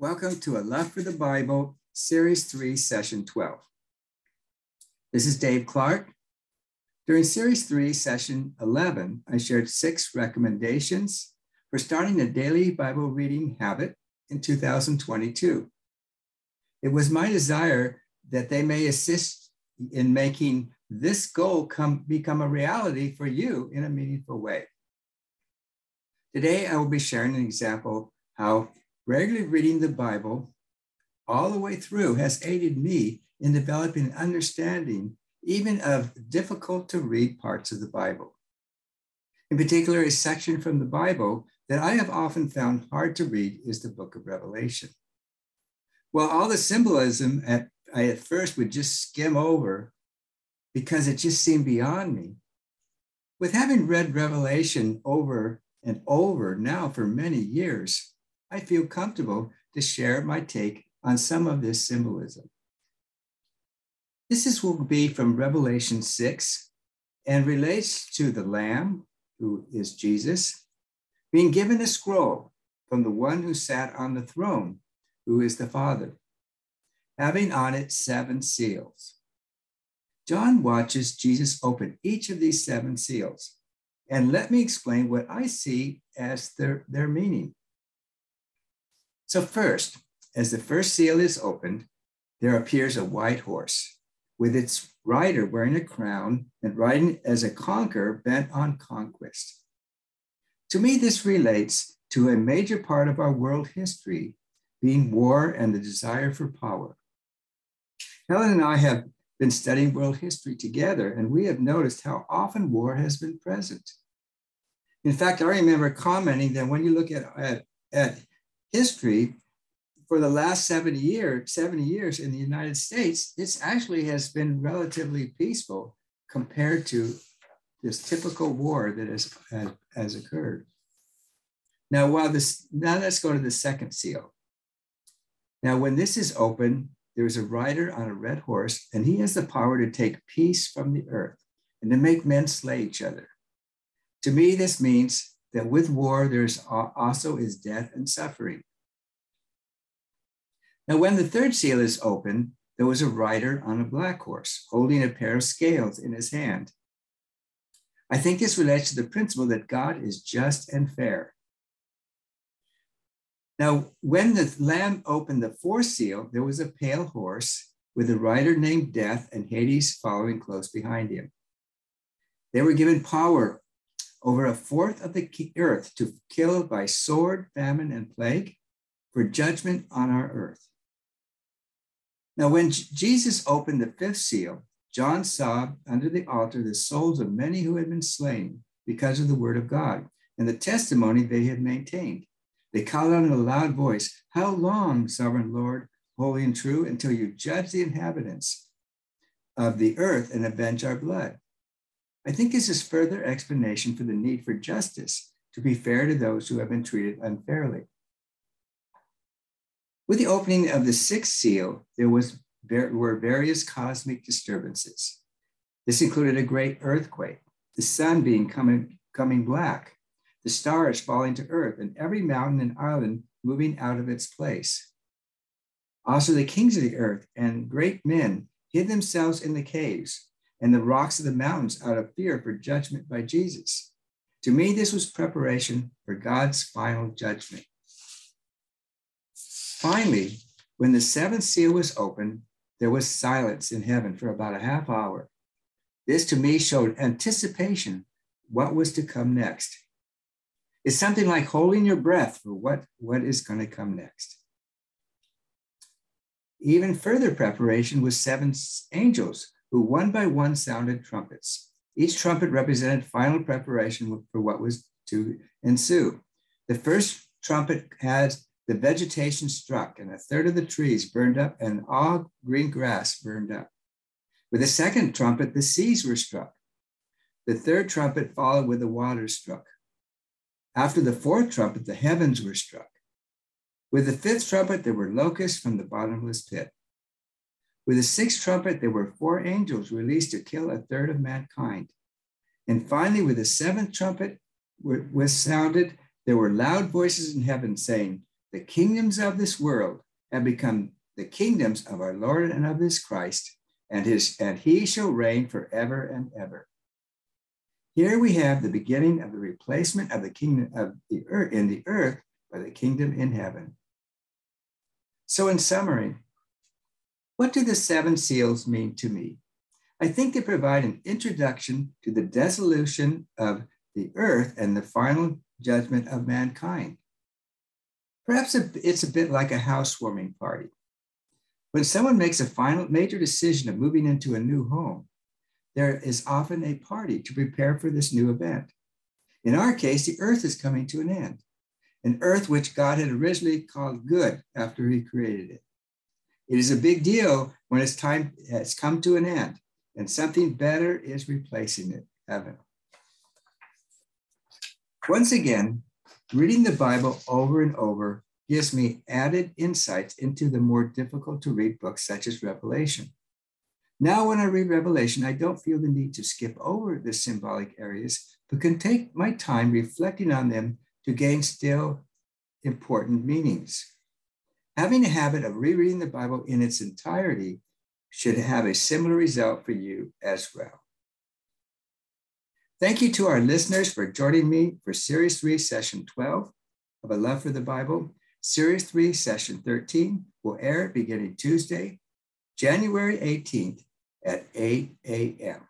Welcome to A Love for the Bible, Series 3, Session 12. This is Dave Clark. During Series 3, Session 11, I shared six recommendations for starting a daily Bible reading habit in 2022. It was my desire that they may assist in making this goal come, become a reality for you in a meaningful way. Today, I will be sharing an example how regularly reading the Bible all the way through has aided me in developing an understanding even of difficult to read parts of the Bible. In particular, a section from the Bible that I have often found hard to read is the book of Revelation. Well, all the symbolism at, I at first would just skim over because it just seemed beyond me. With having read Revelation over and over now for many years, I feel comfortable to share my take on some of this symbolism. This is, will be from Revelation 6 and relates to the Lamb, who is Jesus, being given a scroll from the one who sat on the throne, who is the Father, having on it seven seals. John watches Jesus open each of these seven seals. And let me explain what I see as their, their meaning. So, first, as the first seal is opened, there appears a white horse with its rider wearing a crown and riding as a conqueror bent on conquest. To me, this relates to a major part of our world history, being war and the desire for power. Helen and I have been studying world history together, and we have noticed how often war has been present. In fact, I remember commenting that when you look at, at, at history for the last 70 years 70 years in the united states this actually has been relatively peaceful compared to this typical war that has, has, has occurred. Now while this now let's go to the second seal. Now when this is open there's a rider on a red horse and he has the power to take peace from the earth and to make men slay each other. To me this means that with war, there's uh, also is death and suffering. Now, when the third seal is opened, there was a rider on a black horse holding a pair of scales in his hand. I think this relates to the principle that God is just and fair. Now, when the Lamb opened the fourth seal, there was a pale horse with a rider named Death and Hades following close behind him. They were given power over a fourth of the earth to kill by sword, famine, and plague for judgment on our earth. Now, when Jesus opened the fifth seal, John saw under the altar the souls of many who had been slain because of the word of God and the testimony they had maintained. They called out in a loud voice, How long, sovereign Lord, holy and true, until you judge the inhabitants of the earth and avenge our blood? I think this is further explanation for the need for justice to be fair to those who have been treated unfairly. With the opening of the sixth seal, there was, were various cosmic disturbances. This included a great earthquake, the sun being coming, coming black, the stars falling to earth, and every mountain and island moving out of its place. Also, the kings of the earth and great men hid themselves in the caves and the rocks of the mountains out of fear for judgment by Jesus. To me, this was preparation for God's final judgment. Finally, when the seventh seal was opened, there was silence in heaven for about a half hour. This to me showed anticipation what was to come next. It's something like holding your breath for what, what is going to come next. Even further preparation was seven angels who one by one sounded trumpets. Each trumpet represented final preparation for what was to ensue. The first trumpet had the vegetation struck, and a third of the trees burned up, and all green grass burned up. With the second trumpet, the seas were struck. The third trumpet followed with the waters struck. After the fourth trumpet, the heavens were struck. With the fifth trumpet, there were locusts from the bottomless pit. With the sixth trumpet, there were four angels released to kill a third of mankind. And finally, with the seventh trumpet was sounded, there were loud voices in heaven saying, the kingdoms of this world have become the kingdoms of our Lord and of his Christ, and his and he shall reign forever and ever. Here we have the beginning of the replacement of the kingdom of the earth in the earth by the kingdom in heaven. So, in summary, what do the seven seals mean to me? I think they provide an introduction to the dissolution of the earth and the final judgment of mankind. Perhaps it's a bit like a housewarming party. When someone makes a final major decision of moving into a new home, there is often a party to prepare for this new event. In our case, the earth is coming to an end, an earth which God had originally called good after he created it. It is a big deal when its time has come to an end and something better is replacing it, heaven. Once again, reading the Bible over and over gives me added insights into the more difficult to read books such as Revelation. Now, when I read Revelation, I don't feel the need to skip over the symbolic areas, but can take my time reflecting on them to gain still important meanings. Having a habit of rereading the Bible in its entirety should have a similar result for you as well. Thank you to our listeners for joining me for Series 3, Session 12 of A Love for the Bible. Series 3, Session 13 will air beginning Tuesday, January 18th at 8 a.m.